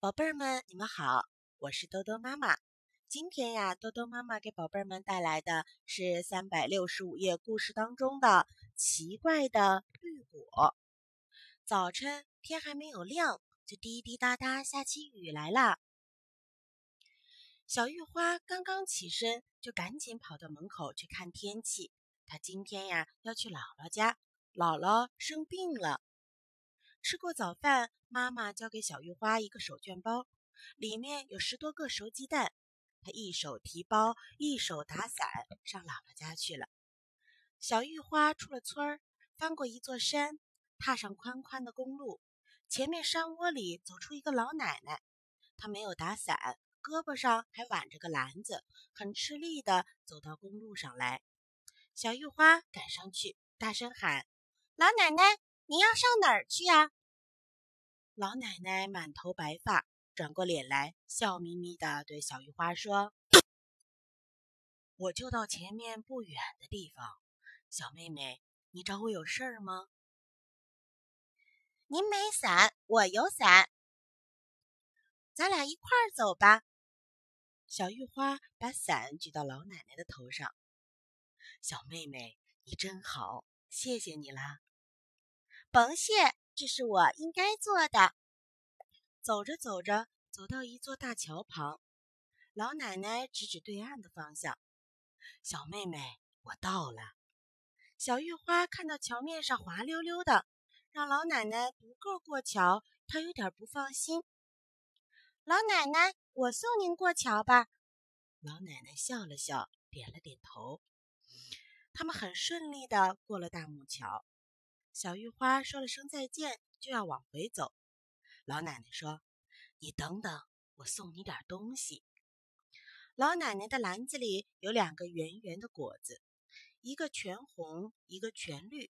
宝贝儿们，你们好，我是兜兜妈妈。今天呀，兜兜妈妈给宝贝儿们带来的是三百六十五页故事当中的奇怪的绿果。早晨天还没有亮，就滴滴答答下起雨来了。小玉花刚刚起身，就赶紧跑到门口去看天气。她今天呀要去姥姥家，姥姥生病了。吃过早饭，妈妈交给小玉花一个手绢包，里面有十多个熟鸡蛋。她一手提包，一手打伞，上姥姥家去了。小玉花出了村儿，翻过一座山，踏上宽宽的公路。前面山窝里走出一个老奶奶，她没有打伞，胳膊上还挽着个篮子，很吃力地走到公路上来。小玉花赶上去，大声喊：“老奶奶！”你要上哪儿去呀？老奶奶满头白发，转过脸来，笑眯眯的对小玉花说：“我就到前面不远的地方。小妹妹，你找我有事儿吗？”您没伞，我有伞，咱俩一块儿走吧。小玉花把伞举到老奶奶的头上。小妹妹，你真好，谢谢你啦。甭谢，这是我应该做的。走着走着，走到一座大桥旁，老奶奶指指对岸的方向。小妹妹，我到了。小玉花看到桥面上滑溜溜的，让老奶奶独个过桥，她有点不放心。老奶奶，我送您过桥吧。老奶奶笑了笑，点了点头。他们很顺利的过了大木桥。小玉花说了声再见，就要往回走。老奶奶说：“你等等，我送你点东西。”老奶奶的篮子里有两个圆圆的果子，一个全红，一个全绿，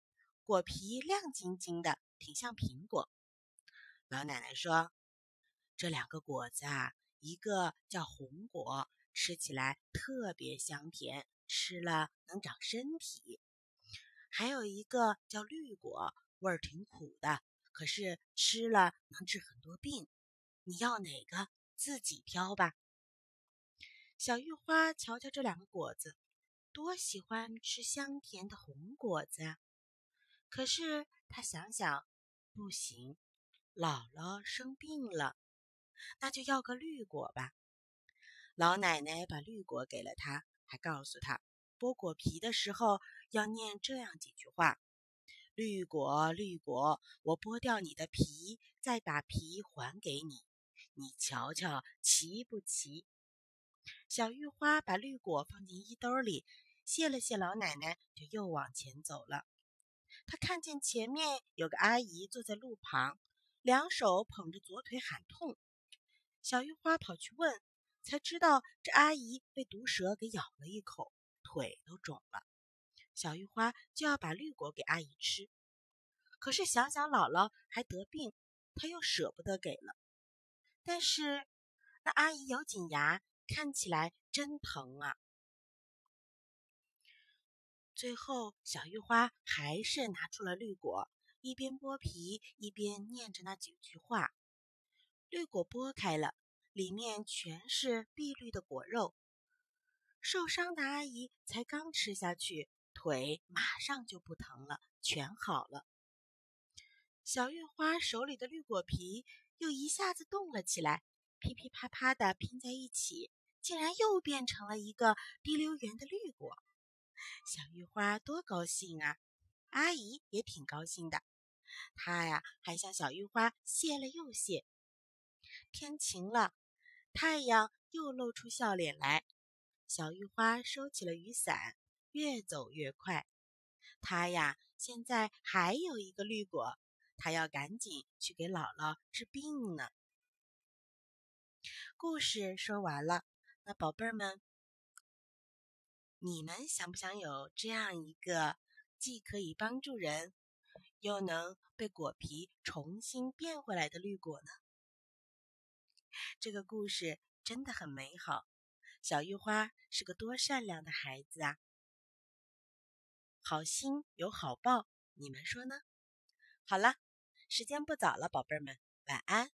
果皮亮晶晶的，挺像苹果。老奶奶说：“这两个果子啊，一个叫红果，吃起来特别香甜，吃了能长身体。”还有一个叫绿果，味儿挺苦的，可是吃了能治很多病。你要哪个？自己挑吧。小玉花瞧瞧这两个果子，多喜欢吃香甜的红果子啊！可是她想想，不行，姥姥生病了，那就要个绿果吧。老奶奶把绿果给了她，还告诉她。剥果皮的时候要念这样几句话：“绿果，绿果，我剥掉你的皮，再把皮还给你，你瞧瞧齐不齐？”小玉花把绿果放进衣兜里，谢了谢老奶奶，就又往前走了。她看见前面有个阿姨坐在路旁，两手捧着左腿喊痛。小玉花跑去问，才知道这阿姨被毒蛇给咬了一口。腿都肿了，小玉花就要把绿果给阿姨吃，可是想想姥姥还得病，她又舍不得给了。但是那阿姨咬紧牙，看起来真疼啊。最后，小玉花还是拿出了绿果，一边剥皮一边念着那几句话。绿果剥开了，里面全是碧绿的果肉。受伤的阿姨才刚吃下去，腿马上就不疼了，全好了。小玉花手里的绿果皮又一下子动了起来，噼噼啪啪的拼在一起，竟然又变成了一个滴溜圆的绿果。小玉花多高兴啊！阿姨也挺高兴的，她呀还向小玉花谢了又谢。天晴了，太阳又露出笑脸来。小玉花收起了雨伞，越走越快。她呀，现在还有一个绿果，她要赶紧去给姥姥治病呢。故事说完了，那宝贝儿们，你们想不想有这样一个既可以帮助人，又能被果皮重新变回来的绿果呢？这个故事真的很美好。小玉花是个多善良的孩子啊！好心有好报，你们说呢？好了，时间不早了，宝贝儿们，晚安。